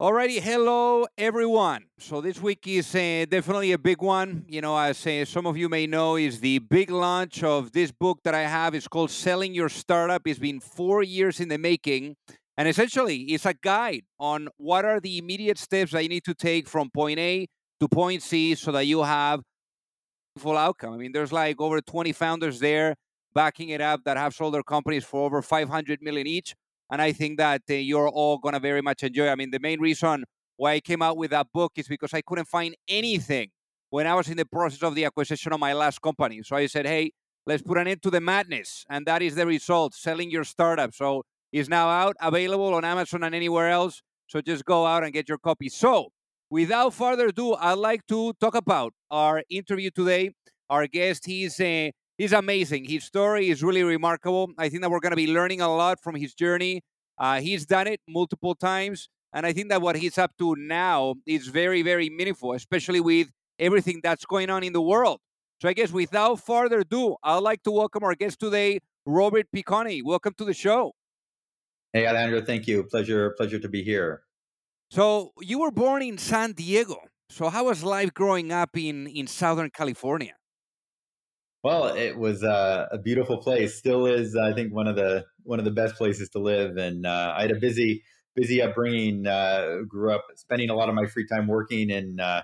Alrighty, hello everyone. So this week is uh, definitely a big one. You know, as uh, some of you may know, is the big launch of this book that I have. It's called "Selling Your Startup." It's been four years in the making, and essentially, it's a guide on what are the immediate steps that you need to take from point A to point C, so that you have full outcome. I mean, there's like over 20 founders there backing it up that have sold their companies for over 500 million each and I think that uh, you're all going to very much enjoy. I mean, the main reason why I came out with that book is because I couldn't find anything when I was in the process of the acquisition of my last company. So I said, hey, let's put an end to the madness. And that is the result selling your startup. So it's now out, available on Amazon and anywhere else. So just go out and get your copy. So without further ado, I'd like to talk about our interview today. Our guest, he's uh, he's amazing. His story is really remarkable. I think that we're going to be learning a lot from his journey. Uh, he's done it multiple times, and I think that what he's up to now is very, very meaningful, especially with everything that's going on in the world. So I guess without further ado, I'd like to welcome our guest today, Robert Piconi. Welcome to the show. Hey, Alejandro. Thank you. Pleasure, pleasure to be here. So you were born in San Diego. So how was life growing up in in Southern California? Well, it was uh, a beautiful place. Still is, I think, one of the one of the best places to live. And uh, I had a busy busy upbringing. Uh, grew up spending a lot of my free time working in uh,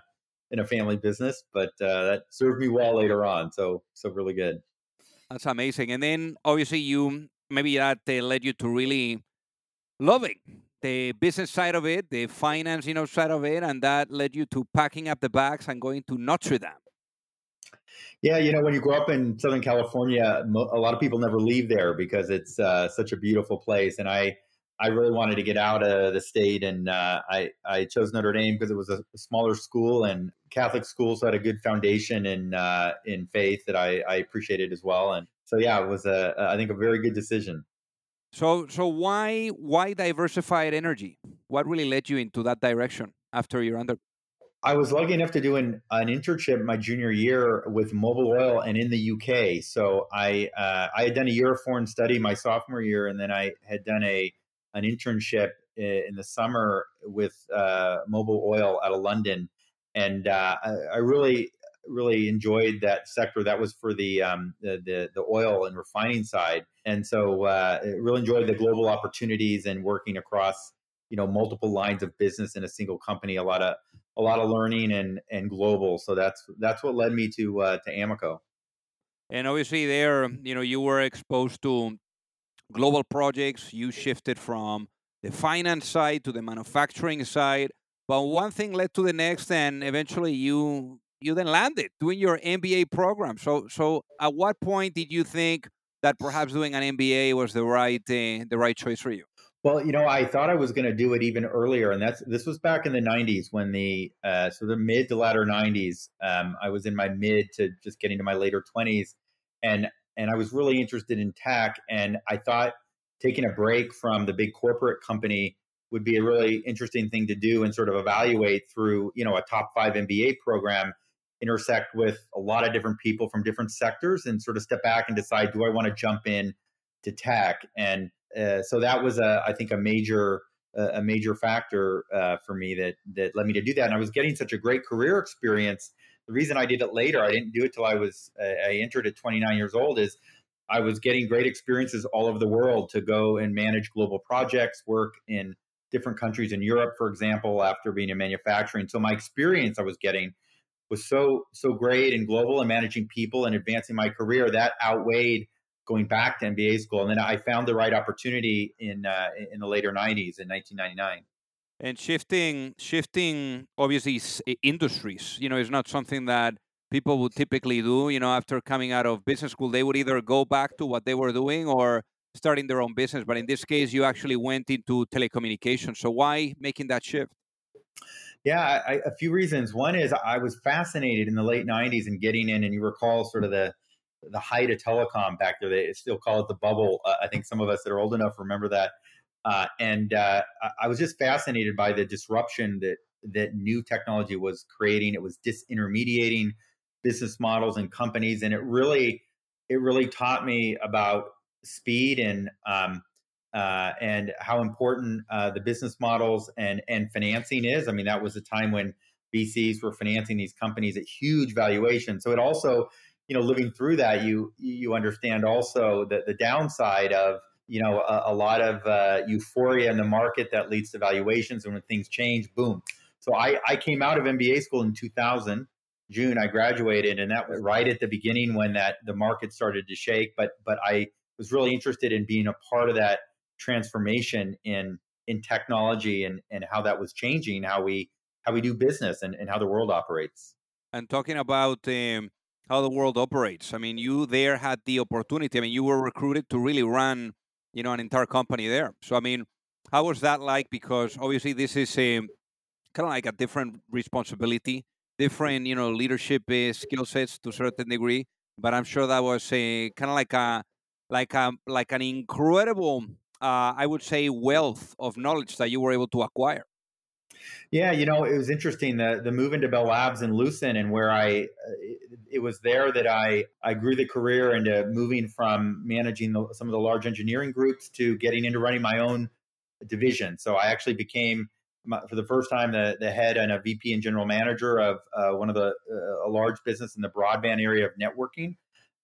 in a family business, but uh, that served me well later on. So so really good. That's amazing. And then obviously you maybe that uh, led you to really loving the business side of it, the know side of it, and that led you to packing up the bags and going to Notre Dame. Yeah, you know, when you grow up in Southern California, a lot of people never leave there because it's uh, such a beautiful place. And I, I really wanted to get out of the state, and uh, I, I chose Notre Dame because it was a, smaller school and Catholic schools had a good foundation in uh, in faith that I, I appreciated as well. And so, yeah, it was a, I think a very good decision. So, so why why diversified energy? What really led you into that direction after your under I was lucky enough to do an, an internship my junior year with Mobil Oil and in the UK. So I uh, I had done a year of foreign study my sophomore year, and then I had done a an internship in the summer with uh, Mobil Oil out of London, and uh, I, I, really really enjoyed that sector. That was for the um, the, the, the oil and refining side, and so uh, really enjoyed the global opportunities and working across you know multiple lines of business in a single company. A lot of a lot of learning and and global. So that's that's what led me to uh, to Amoco And obviously, there, you know, you were exposed to global projects. You shifted from the finance side to the manufacturing side. But one thing led to the next, and eventually you you then landed doing your MBA program. So so at what point did you think that perhaps doing an MBA was the right uh, the right choice for you? Well, you know, I thought I was going to do it even earlier, and that's this was back in the '90s when the uh, so the mid to latter '90s. Um, I was in my mid to just getting to my later 20s, and and I was really interested in tech, and I thought taking a break from the big corporate company would be a really interesting thing to do and sort of evaluate through you know a top five MBA program, intersect with a lot of different people from different sectors, and sort of step back and decide do I want to jump in to tech and uh, so that was a I think a major a major factor uh, for me that that led me to do that. And I was getting such a great career experience. The reason I did it later, I didn't do it till I was I entered at 29 years old, is I was getting great experiences all over the world to go and manage global projects, work in different countries in Europe, for example, after being in manufacturing. So my experience I was getting was so so great and global and managing people and advancing my career that outweighed going back to MBA school. And then I found the right opportunity in uh, in the later '90s in 1999. And shifting shifting obviously industries, you know, is not something that people would typically do. You know, after coming out of business school, they would either go back to what they were doing or starting their own business. But in this case, you actually went into telecommunications. So why making that shift? Yeah, I, a few reasons. One is I was fascinated in the late '90s and getting in, and you recall sort of the the height of telecom back there. They still call it the bubble. Uh, I think some of us that are old enough remember that. Uh, and uh, I was just fascinated by the disruption that that new technology was creating. It was disintermediating business models and companies, and it really it really taught me about speed and um, uh, and how important uh, the business models and and financing is. I mean, that was a time when VCs were financing these companies at huge valuations. So it also, you know, living through that, you you understand also that the downside of you know a, a lot of uh, euphoria in the market that leads to valuations, and when things change, boom. So I I came out of MBA school in 2000 June I graduated, and that was right at the beginning when that the market started to shake. But but I was really interested in being a part of that transformation in in technology and and how that was changing how we how we do business and, and how the world operates. And talking about um, how the world operates, I mean, you there had the opportunity. I mean, you were recruited to really run, you know, an entire company there. So I mean, how was that like? Because obviously this is a um, kind of like a different responsibility different, you know, leadership uh, skill sets to a certain degree. But I'm sure that was a kind of like a like a like an incredible, uh, I would say, wealth of knowledge that you were able to acquire. Yeah, you know, it was interesting the the move into Bell Labs and Lucent, and where I it, it was there that I I grew the career into moving from managing the, some of the large engineering groups to getting into running my own division. So I actually became for the first time the, the head and a VP and general manager of uh, one of the uh, a large business in the broadband area of networking,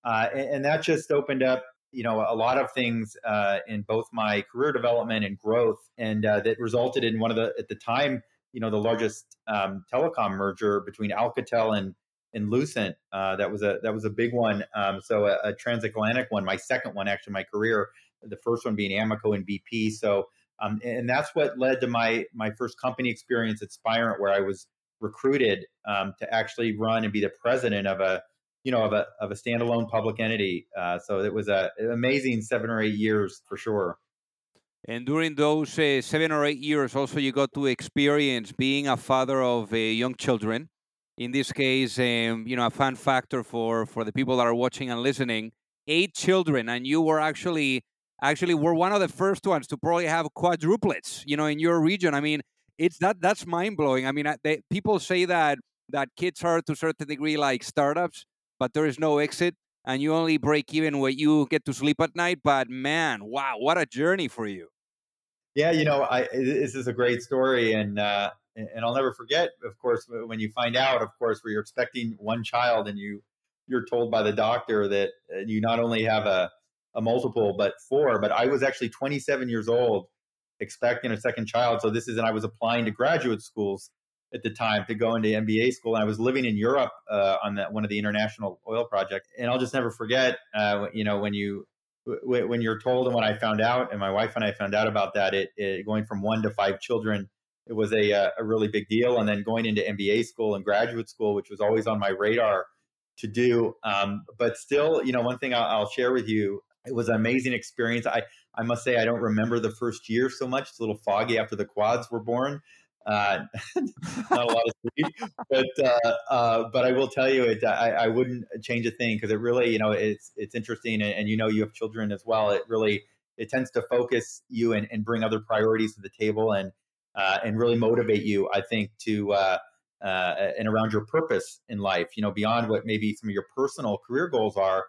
uh, and, and, that just opened up you know a lot of things uh, in both my career development and growth, and uh, that resulted in one of the at the time you know the largest um, telecom merger between Alcatel and and Lucent. Uh, that was a that was a big one. Um, so a, a transatlantic one, my second one actually, my career. The first one being Amoco and BP. So um, and that's what led to my my first company experience at Spirent, where I was recruited um, to actually run and be the president of a you know of a of a standalone public entity. Uh, so it was a, an amazing seven or eight years for sure. And during those uh, seven or eight years, also you got to experience being a father of uh, young children. In this case, um, you know, a fun factor for for the people that are watching and listening: eight children, and you were actually actually we're one of the first ones to probably have quadruplets you know in your region. I mean it's that that's mind-blowing. I mean they, people say that that kids are to a certain degree like startups but there is no exit and you only break even when you get to sleep at night but man wow what a journey for you yeah you know i this is a great story and uh and i'll never forget of course when you find out of course where you're expecting one child and you you're told by the doctor that uh, you not only have a a multiple, but four. But I was actually 27 years old, expecting a second child. So this is, and I was applying to graduate schools at the time to go into MBA school. I was living in Europe uh, on that one of the international oil projects. And I'll just never forget, uh, you know, when you w- when you're told and when I found out, and my wife and I found out about that, it, it going from one to five children. It was a, uh, a really big deal. And then going into MBA school and graduate school, which was always on my radar to do. Um, but still, you know, one thing I'll, I'll, share with you it was an amazing experience. I, I must say, I don't remember the first year so much. It's a little foggy after the quads were born. Uh, not a lot of sleep, but uh, uh, but I will tell you, it I, I wouldn't change a thing because it really, you know, it's it's interesting, and, and, you know, you have children as well. It really it tends to focus you and, and bring other priorities to the table, and uh, and really motivate you. I think to uh, uh, and around your purpose in life, you know, beyond what maybe some of your personal career goals are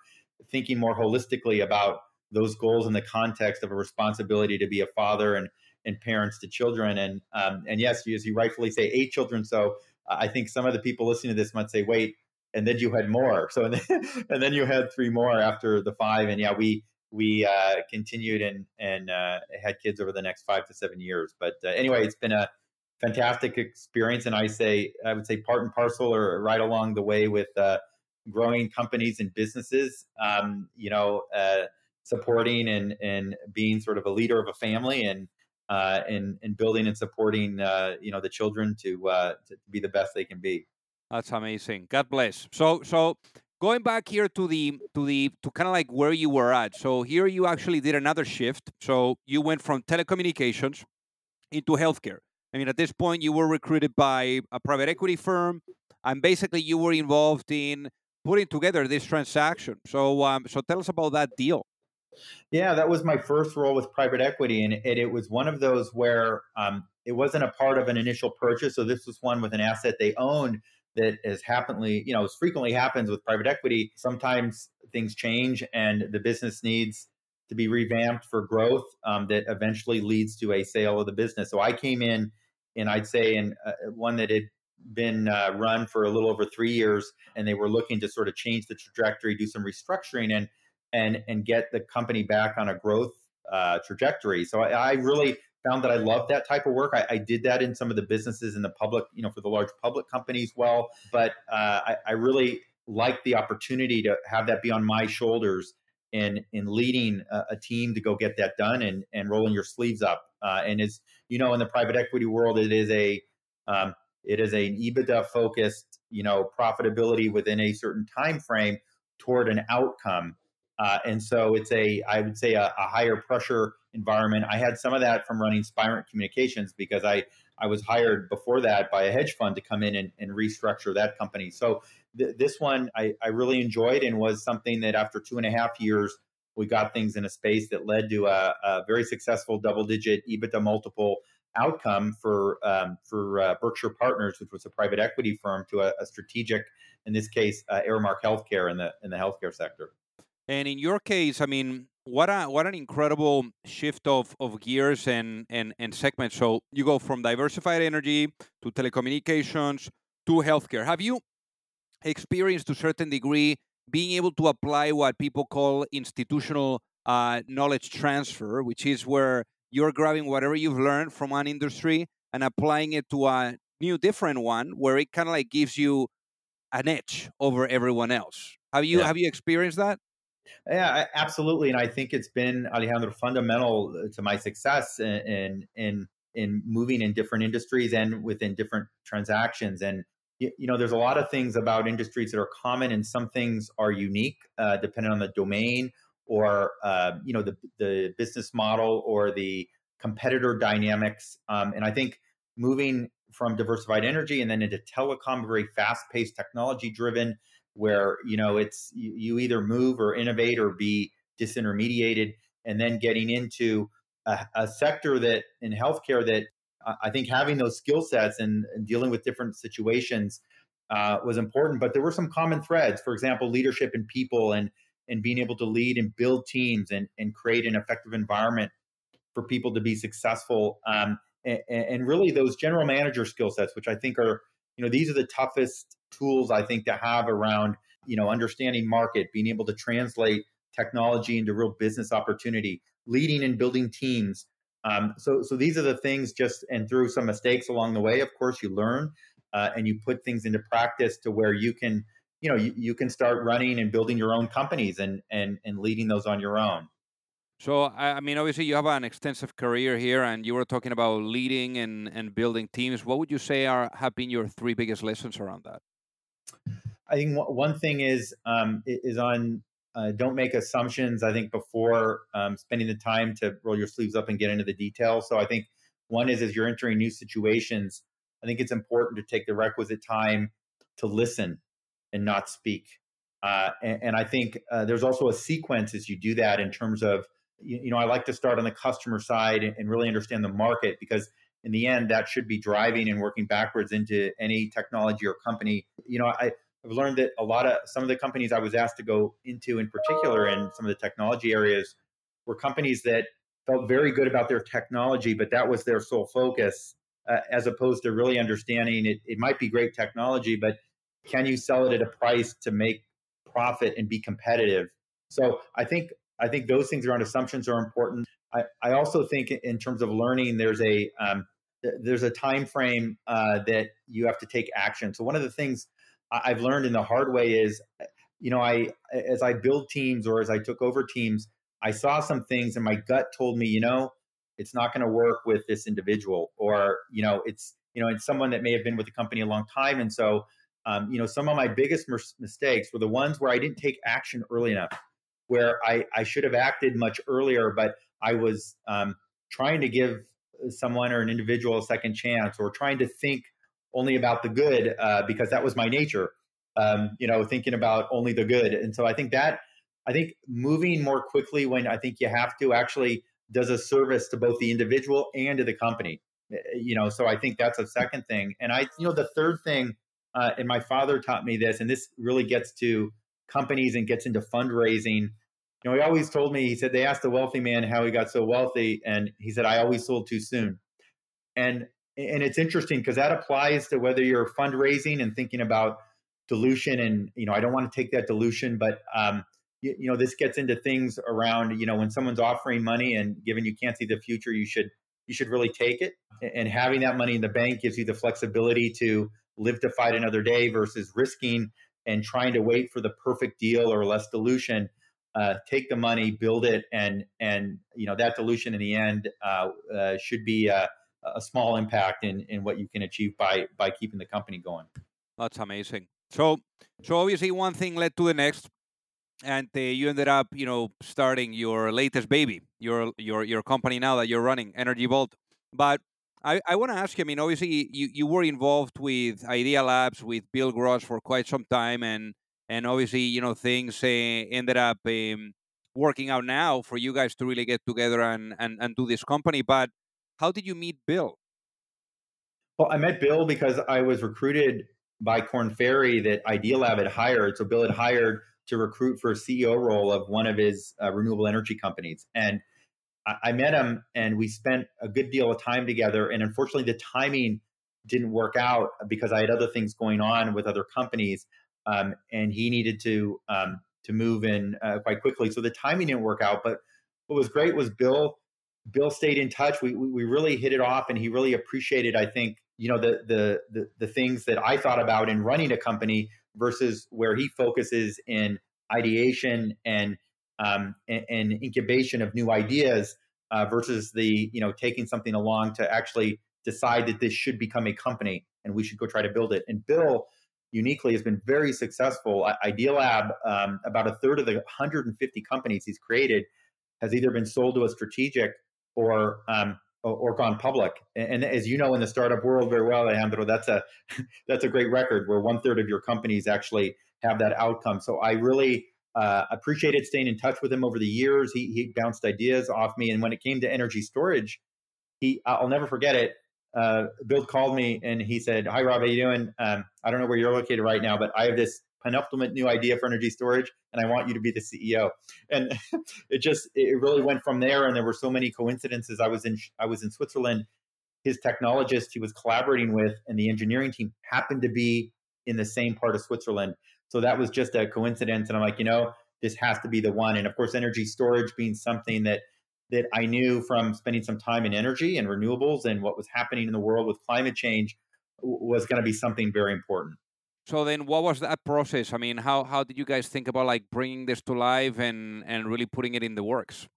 thinking more holistically about those goals in the context of a responsibility to be a father and and parents to children. And um, and yes, as you rightfully say, eight children. So uh, I think some of the people listening to this might say, wait, and then you had more. So and then, and then you had three more after the five. And yeah, we we uh, continued and and uh, had kids over the next five to seven years. But uh, anyway, it's been a fantastic experience, and I say I would say part and parcel or right along the way with uh, growing companies and businesses. Um, you know, supporting and and being sort of a leader of a family and uh, and and building and supporting uh, you know the children to uh, to be the best they can be. That's amazing. God bless. So so going back here to the to the to kind of like where you were at. So here you actually did another shift. So you went from telecommunications into healthcare. I mean, at this point, you were recruited by a private equity firm, and basically you were involved in putting together this transaction. So um, so tell us about that deal. Yeah, that was my first role with private equity, and it, it was one of those where um, it wasn't a part of an initial purchase. So this was one with an asset they owned that has happenly, you know, as frequently happens with private equity. Sometimes things change, and the business needs to be revamped for growth. Um, that eventually leads to a sale of the business. So I came in, and I'd say in uh, one that had been uh, run for a little over three years, and they were looking to sort of change the trajectory, do some restructuring, and and and get the company back on a growth uh, trajectory. So I, I, really found that I loved that type of work. I, I, did that in some of the businesses in the public, you know, for the large public companies. Well, but uh, I, I, really liked the opportunity to have that be on my shoulders in in leading a, a team to go get that done and and rolling your sleeves up. Uh, and as you know, in the private equity world, it is a um, it is an EBITDA focused, you know, profitability within a certain time frame toward an outcome uh, and so it's a, I would say, a, a, higher pressure environment. I had some of that from running Spirent Communications because I, I was hired before that by a hedge fund to come in and, and restructure that company. So th- this one I, I really enjoyed and was something that after two and a half years, we got things in a space that led to a, a very successful double digit EBITDA multiple outcome for um, for uh, Berkshire Partners, which was a private equity firm, to a, a strategic, in this case, uh, Aramark Healthcare in the in the healthcare sector. And in your case, I mean, what a what an incredible shift of, of gears and, and and segments. So you go from diversified energy to telecommunications to healthcare. Have you experienced to a certain degree being able to apply what people call institutional uh, knowledge transfer, which is where you're grabbing whatever you've learned from one industry and applying it to a new different one where it kind of like gives you an edge over everyone else. Have you yeah. have you experienced that? Yeah, absolutely. And I think it's been Alejandro fundamental uh, to my success in in in moving in different industries and within different transactions. And you, know, there's a lot of things about industries that are common, and some things are unique, uh, depending on the domain or uh, you know the the business model or the competitor dynamics. Um, and I think moving from diversified energy and then into telecom, very fast paced, technology driven where you know it's you, either move or innovate or be disintermediated and then getting into a, a sector that in healthcare that I think having those skill sets and, and, dealing with different situations uh, was important. But there were some common threads. For example, leadership and people, and and being able to lead and build teams and and create an effective environment for people to be successful. Um, and, and, really, those general manager skill sets, which I think are you know these are the toughest tools I think to have around, you know, understanding market, being able to translate technology into real business opportunity, leading and building teams. Um, so, so these are the things. Just and through some mistakes along the way, of course, you learn uh, and you put things into practice to where you can, you know, you, you can start running and building your own companies and and and leading those on your own. So, I mean, obviously, you have an extensive career here, and you were talking about leading and, and building teams. What would you say are have been your three biggest lessons around that? I think one thing is um, is on uh, don't make assumptions. I think before um, spending the time to roll your sleeves up and get into the details. So I think one is as you're entering new situations, I think it's important to take the requisite time to listen and not speak. Uh, and, and, I think uh, there's also a sequence as you do that in terms of you, you know I like to start on the customer side and, and really understand the market because in the end, that should be driving and working backwards into any technology or company. You know, I, I've learned that a lot of some of the companies I was asked to go into, in particular, in some of the technology areas, were companies that felt very good about their technology, but that was their sole focus, uh, as opposed to really understanding it. It might be great technology, but can you sell it at a price to make profit and be competitive? So I think I think those things around assumptions are important. I, I also think in terms of learning, there's a um, there's a time frame uh, that you have to take action. So one of the things I've learned in the hard way is, you know, I as I build teams or as I took over teams, I saw some things and my gut told me, you know, it's not going to work with this individual, or you know, it's you know, it's someone that may have been with the company a long time, and so. Um, you know, some of my biggest mistakes were the ones where I didn't take action early enough, where I, I should have acted much earlier, but I was um, trying to give someone or an individual a second chance or trying to think only about the good uh, because that was my nature um, you know thinking about only the good. And so i think that i think moving more quickly when i think you have to actually does a service to both the individual and to the company eh, eh, you know so i think that's a second thing. And i you know the third thing uh, and my father taught me this and this really gets to companies and gets into fundraising you know, he always told me, he said, they asked a wealthy man how he got so wealthy. And he said, I always sold too soon. And, and it's interesting because that applies to whether you're fundraising and thinking about dilution. And, you know, I don't want to take that dilution, but, um, you, you know, this gets into things around, you know, when someone's offering money and given you can't see the future, you should, you should really take it. And having that money in the bank gives you the flexibility to live to fight another day versus risking and trying to wait for the perfect deal or less dilution uh, take the money, build it, and and you know that dilution in the end uh, uh, should be a, a, small impact in in what you can achieve by by keeping the company going. That's amazing. So so obviously one thing led to the next, and uh, you ended up you know starting your latest baby, your your your company now that you're running, Energy Vault. But I, I want to ask you. I mean, obviously you, you were involved with Idea Labs with Bill Gross for quite some time, and and obviously you know things uh, ended up um, working out now for you guys to really get together and, and and do this company but how did you meet bill? Well i met bill because i was recruited by Korn Ferry that idealab had hired so bill had hired to recruit for a ceo role of one of his uh, renewable energy companies and I, I met him and we spent a good deal of time together and unfortunately the timing didn't work out because i had other things going on with other companies um, and he needed to um, to move in uh, quite quickly. So the timing didn't work out. But what was great was Bill. Bill stayed in touch. We we really hit it off, and he really appreciated. I think you know the the the, the things that I thought about in running a company versus where he focuses in ideation and um, and, and, incubation of new ideas uh, versus the you know taking something along to actually decide that this should become a company and we should go try to build it. And Bill uniquely has been very successful. Idealab, um, about a third of the 150 companies he's created, has either been sold to a strategic or um, or gone public. And, as you know, in the startup world very well, Alejandro, that's a that's a great record where one third of your companies actually have that outcome. So I really uh, appreciated staying in touch with him over the years. He he bounced ideas off me, and when it came to energy storage, he I'll never forget it uh, Bill called me and he said, "Hi, Rob, how you doing? Um, I don't know where you're located right now, but I have this penultimate new idea for energy storage, and I want you to be the CEO." And it just it really went from there. And there were so many coincidences. I was in I was in Switzerland. His technologist he was collaborating with and the engineering team happened to be in the same part of Switzerland. So that was just a coincidence. And I'm like, you know, this has to be the one. And of course, energy storage being something that that I knew from spending some time in energy and renewables and what was happening in the world with climate change was going to be something very important. So then, what was that process? I mean, how how did you guys think about like bringing this to life and and really putting it in the works?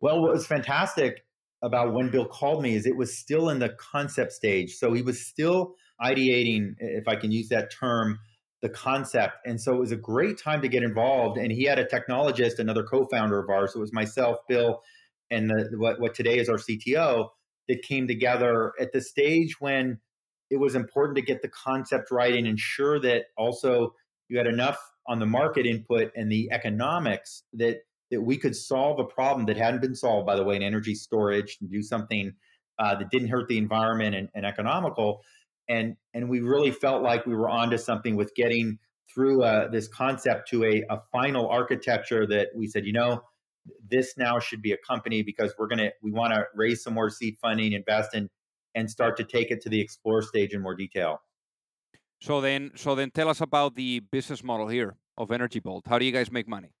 Well, what was fantastic about when Bill called me is it was still in the concept stage. So he was still ideating, if I can use that term, the concept. And so it was a great time to get involved. And he had a technologist, another co-founder of ours. So it was myself, Bill, and the, what, what today is our CTO that came together at the stage when it was important to get the concept right and ensure that also you had enough on the market input and the economics that that we could solve a problem that hadn't been solved, by the way, in energy storage and do something uh, that didn't hurt the environment and, and economical and and we really felt like we were onto something with getting through uh, this concept to a, a final architecture that we said, you know, this now should be a company because we're gonna we want to raise some more seed funding, invest in, and start to take it to the explore stage in more detail. So then, so then, tell us about the business model here of Energy Vault. How do you guys make money?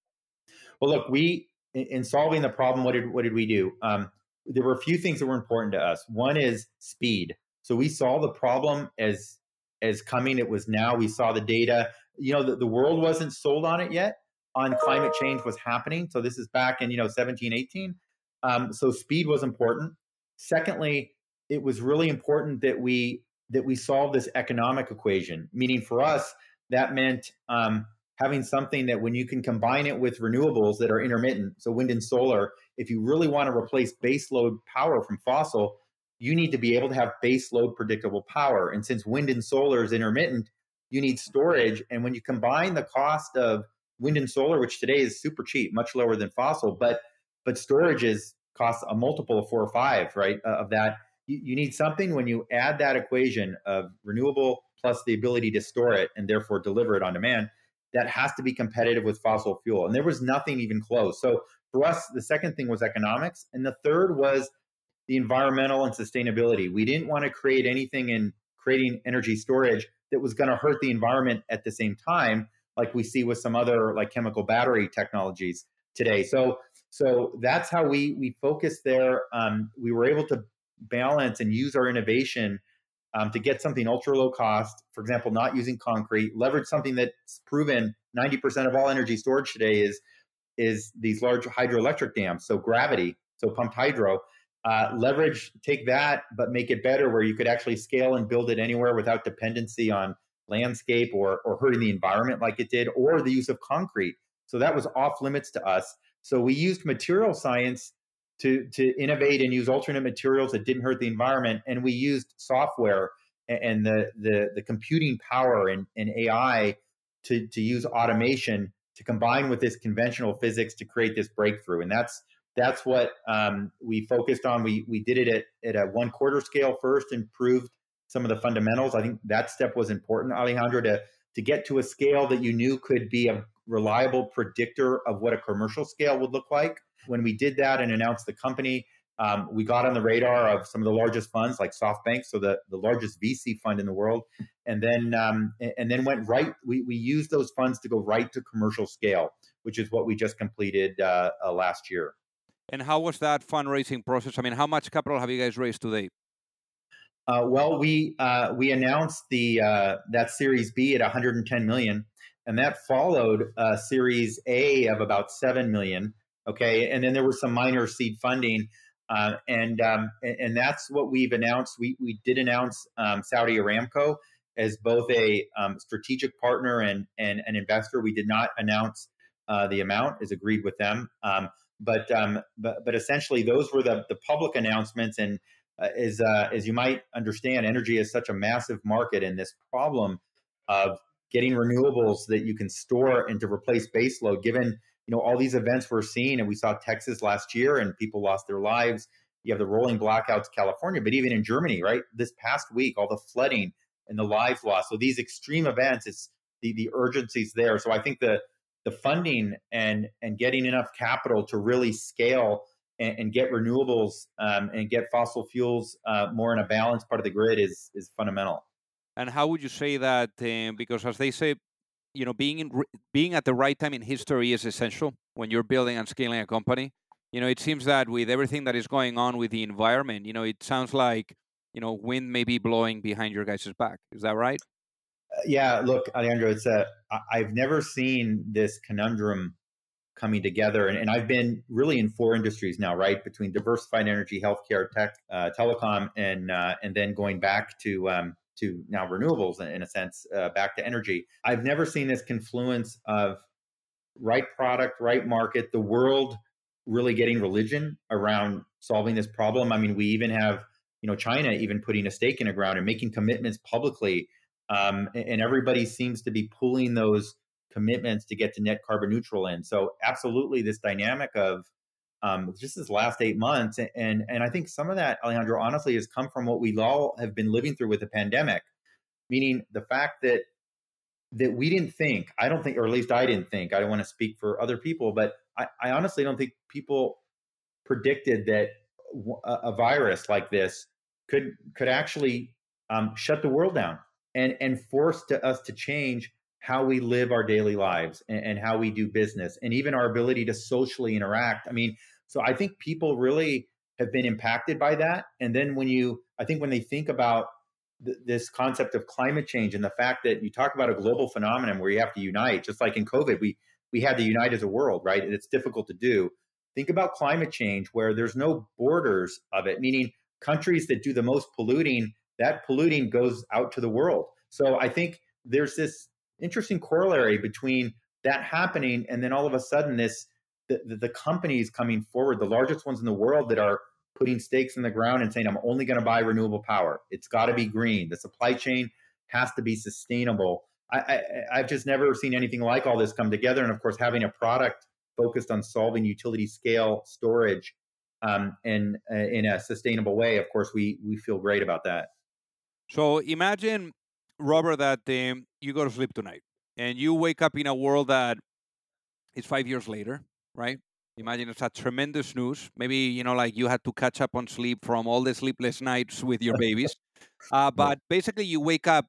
Well, look, we in solving the problem, what did what did we do? Um, there were a few things that were important to us. One is speed. So we saw the problem as as coming. It was now. We saw the data. You know, the, the world wasn't sold on it yet. On climate change was happening. So this is back in you know 17, 18. Um, so speed was important. Secondly, it was really important that we that we solve this economic equation. Meaning for us, that meant um, having something that when you can combine it with renewables that are intermittent, so wind and solar, if you really want to replace baseload power from fossil, you need to be able to have baseload predictable power. And since wind and solar is intermittent, you need storage. And when you combine the cost of wind and solar, which today is super cheap, much lower than fossil, but but storage is costs a multiple of four or five, right? Uh, of that, you, you need something when you add that equation of renewable plus the ability to store it and therefore deliver it on demand that has to be competitive with fossil fuel. And there was nothing even close. So for us, the second thing was economics. And the third was the environmental and sustainability. We didn't want to create anything in creating energy storage that was going to hurt the environment at the same time, like we see with some other like chemical battery technologies today. So so that's how we we focused there. Um, we were able to balance and use our innovation um, to get something ultra low cost, for example, not using concrete, leverage something that's proven 90% of all energy storage today is is these large hydroelectric dams, so gravity, so pumped hydro. Uh, leverage, take that, but make it better where you could actually scale and build it anywhere without dependency on landscape or, or hurting the environment like it did, or the use of concrete. So that was off limits to us. So we used material science to to innovate and use alternate materials that didn't hurt the environment. And we used software and the the, the computing power and, and AI to to use automation to combine with this conventional physics to create this breakthrough. And that's that's what um, we focused on. We we did it at, at a one quarter scale first, improved some of the fundamentals. I think that step was important, Alejandro, to to get to a scale that you knew could be a reliable predictor of what a commercial scale would look like. When we did that and announced the company, um, we got on the radar of some of the largest funds like SoftBank, so the, the largest VC fund in the world, and then um, and then went right. We, we used those funds to go right to commercial scale, which is what we just completed uh, uh, last year. And how was that fundraising process? I mean, how much capital have you guys raised today? Uh, well, we uh, we announced the uh, that Series B at 110 million, and that followed uh, Series A of about seven million. Okay, and then there was some minor seed funding, uh, and, um, and, that's what we've announced. We we did announce um, Saudi Aramco as both a um, strategic partner and and an investor. We did not announce uh, the amount, as agreed with them. But um, but but essentially, those were the the public announcements and uh, as uh, as you might understand, energy is such a massive market, and this problem of getting renewables that you can store and to replace baseload, given you know all these events we're seeing, and we saw Texas last year, and people lost their lives. You have the rolling blackouts, in California, but even in Germany, right? This past week, all the flooding and the lives lost. So these extreme events, it's the the urgency's there. So I think the the funding and and getting enough capital to really scale and, and get renewables um, and get fossil fuels uh, more in a balanced part of the grid is is fundamental. And how would you say that? Um, because as they say, you know, being in, being at the right time in history is essential when you're building and scaling a company. You know, it seems that with everything that is going on with the environment, you know, it sounds like you know wind may be blowing behind your guys' back. Is that right? Yeah. Look, Alejandro, it's a. I've never seen this conundrum coming together. And, and, I've been really in four industries now, right? Between diversified energy, healthcare, tech, uh, telecom, and uh, and then going back to um, to now renewables in, a sense, uh, back to energy. I've never seen this confluence of right product, right market, the world really getting religion around solving this problem. I mean, we even have you know China even putting a stake in the ground and making commitments publicly, um, and everybody seems to be pulling those commitments to get to net carbon neutral in. So absolutely, this dynamic of um, just this last eight months, and and I think some of that, Alejandro, honestly, has come from what we all have been living through with the pandemic, meaning the fact that that we didn't think, I don't think, or at least I didn't think, I don't want to speak for other people, but I, I honestly don't think people predicted that a, virus like this could could actually um, shut the world down and and force to us to change how we live our daily lives and, and, how we do business and even our ability to socially interact. I mean, so I think people really have been impacted by that. And then when you, I think when they think about th- this concept of climate change and the fact that you talk about a global phenomenon where you have to unite, just like in COVID, we we had to unite as a world, right? And it's difficult to do. Think about climate change where there's no borders of it, meaning countries that do the most polluting, that polluting goes out to the world. So I think there's this interesting corollary between that happening and then all of a sudden this the, the, the companies coming forward, the largest ones in the world that are putting stakes in the ground and saying, I'm only going to buy renewable power. It's got to be green. The supply chain has to be sustainable. I, I, have just never seen anything like all this come together. And of course, having a product focused on solving utility scale storage um, and uh, in a sustainable way, of course, we we feel great about that. So imagine Robert, that um, you go to sleep tonight and you wake up in a world that is five years later, right? Imagine it's a tremendous news. Maybe, you know, like you had to catch up on sleep from all the sleepless nights with your babies. Uh, but basically, you wake up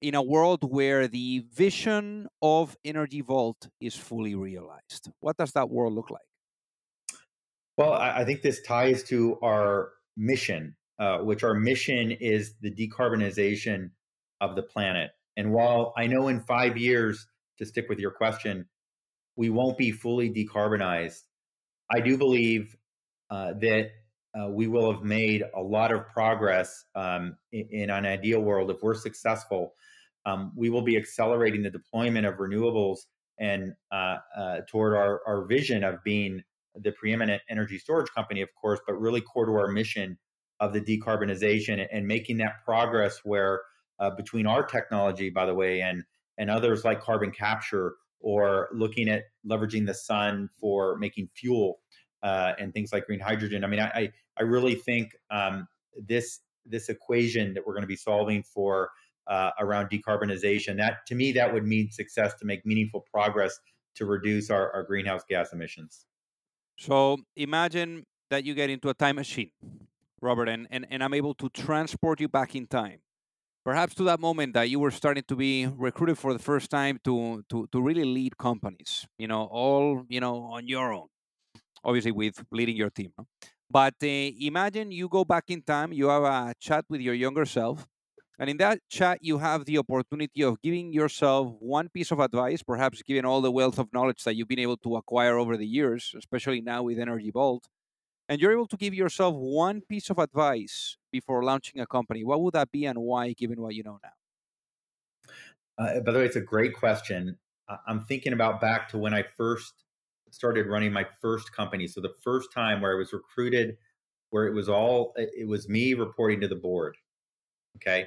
in a world where the vision of Energy Vault is fully realized. What does that world look like? Well, I think this ties to our mission, uh, which our mission is the decarbonization of the planet. And while I know in five years, to stick with your question, we won't be fully decarbonized, I do believe uh, that uh, we will have made a lot of progress um, in, in, an ideal world. If we're successful, um, we will be accelerating the deployment of renewables and uh, uh toward our, our vision of being the preeminent energy storage company, of course, but really core to our mission of the decarbonization and making that progress where uh, between our technology, by the way, and and others like carbon capture or looking at leveraging the sun for making fuel uh, and things like green hydrogen. I mean, I I really think um, this this equation that we're going to be solving for uh, around decarbonization that to me that would mean success to make meaningful progress to reduce our, our greenhouse gas emissions. So imagine that you get into a time machine, Robert, and, and, and I'm able to transport you back in time. Perhaps to that moment that you were starting to be recruited for the first time to to to really lead companies you know all you know on your own obviously with leading your team but uh, imagine you go back in time you have a chat with your younger self and in that chat you have the opportunity of giving yourself one piece of advice perhaps given all the wealth of knowledge that you've been able to acquire over the years especially now with energy vault and you're able to give yourself one piece of advice before launching a company, what would that be and why, given what you know now? Uh, by the way, it's a great question. I'm thinking about back to when I first started running my first company. So the first time where I was recruited, where it was all, it was me reporting to the board. Okay.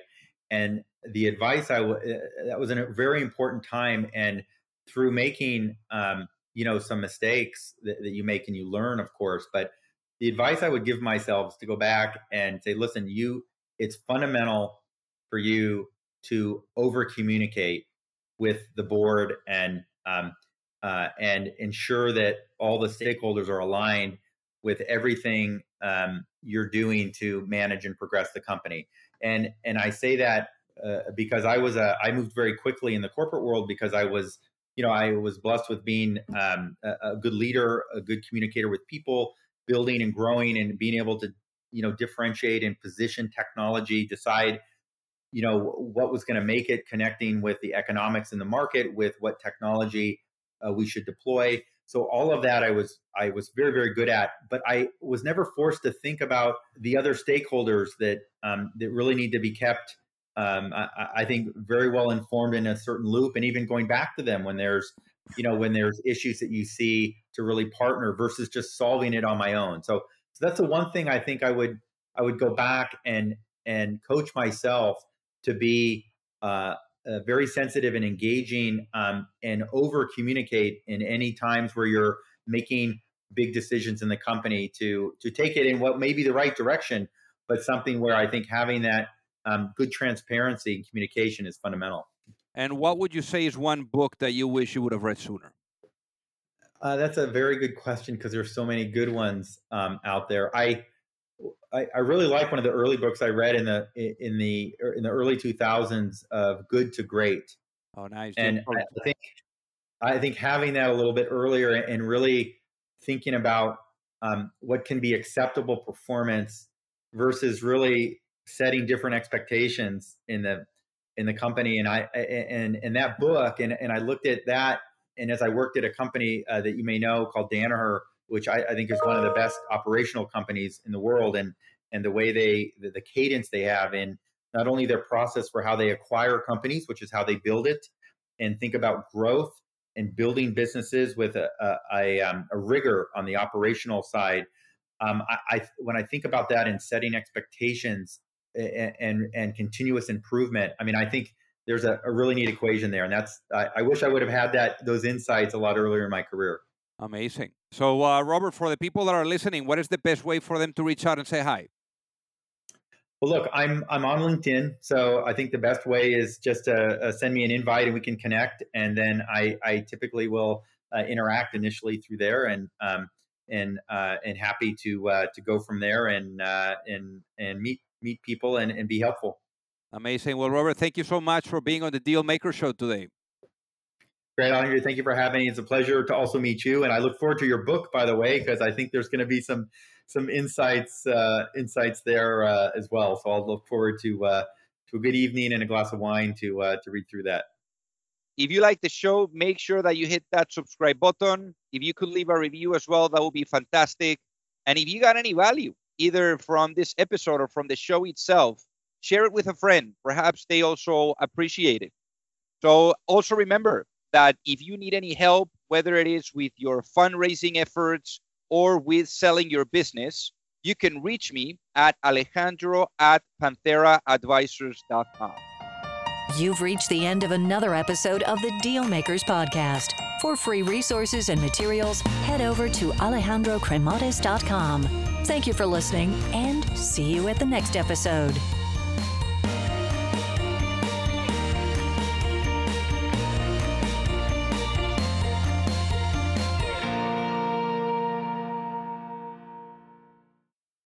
And the advice I, w- uh, that was a very important time. And through making, um, you know, some mistakes that, that you make and you learn, of course, but the advice I would give myself is to go back and say, listen, you, it's fundamental for you to over communicate with the board and um, uh, and ensure that all the stakeholders are aligned with everything um, you're doing to manage and progress the company. And and I say that uh, because I was a I moved very quickly in the corporate world because I was you know I was blessed with being um, a, a, good leader, a good communicator with people, building and growing and being able to you know differentiate and position technology decide you know what was going to make it connecting with the economics in the market with what technology uh, we should deploy. So all of that i was i was very very good at but i was never forced to think about the other stakeholders that um, that really need to be kept um, I, I, think very well informed in a certain loop and even going back to them when there's you know when there's issues that you see to really partner versus just solving it on my own. So so that's the one thing i think i would i would go back and and coach myself to be uh, uh, very sensitive and engaging um, and over communicate in any times where you're making big decisions in the company to to take it in what may be the right direction but something where i think having that um, good transparency and communication is fundamental and what would you say is one book that you wish you would have read sooner? Uh, that's a very good question because there's so many good ones um, out there. I, I, I really like one of the early books I read in the in the er, in the early 2000s of Good to Great. Oh, nice. And I, I think I think having that a little bit earlier and really thinking about um, what can be acceptable performance versus really setting different expectations in the in the company and i and and that book and and i looked at that and as i worked at a company uh, that you may know called danaher which I, I, think is one of the best operational companies in the world and and the way they the, the cadence they have in not only their process for how they acquire companies which is how they build it and think about growth and building businesses with a, a, a, um, a rigor on the operational side um, I, I, when I think about that and setting expectations and, and, and continuous improvement, I mean, I think there's a, a really neat equation there, and that's I, I, wish I would have had that those insights a lot earlier in my career. Amazing. So, uh, Robert, for the people that are listening, what is the best way for them to reach out and say hi? Well, look, I'm I'm on LinkedIn, so I think the best way is just to uh, send me an invite and we can connect, and then I I typically will uh, interact initially through there, and um, and uh, and happy to uh, to go from there and uh, and and meet meet people and, and be helpful. Amazing. Well, Robert, thank you so much for being on the Deal Maker Show today. Great, Andre. Thank you for having me. It's a pleasure to also meet you, and I look forward to your book, by the way, because I think there's going to be some some insights uh, insights there uh, as well. So I'll look forward to uh, to a good evening and a glass of wine to uh, to read through that. If you like the show, make sure that you hit that subscribe button. If you could leave a review as well, that would be fantastic. And if you got any value, either from this episode or from the show itself, share it with a friend. Perhaps they also appreciate it. So also remember that if you need any help, whether it is with your fundraising efforts or with selling your business, you can reach me at alejandro at pantheraadvisors.com. You've reached the end of another episode of the Dealmakers Podcast. For free resources and materials, head over to alejandrocremades.com. Thank you for listening and see you at the next episode.